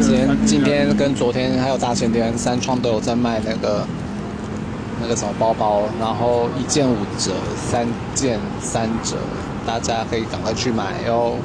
今今天跟昨天还有大前天，三创都有在卖那个那个什么包包，然后一件五折，三件三折，大家可以赶快去买哦。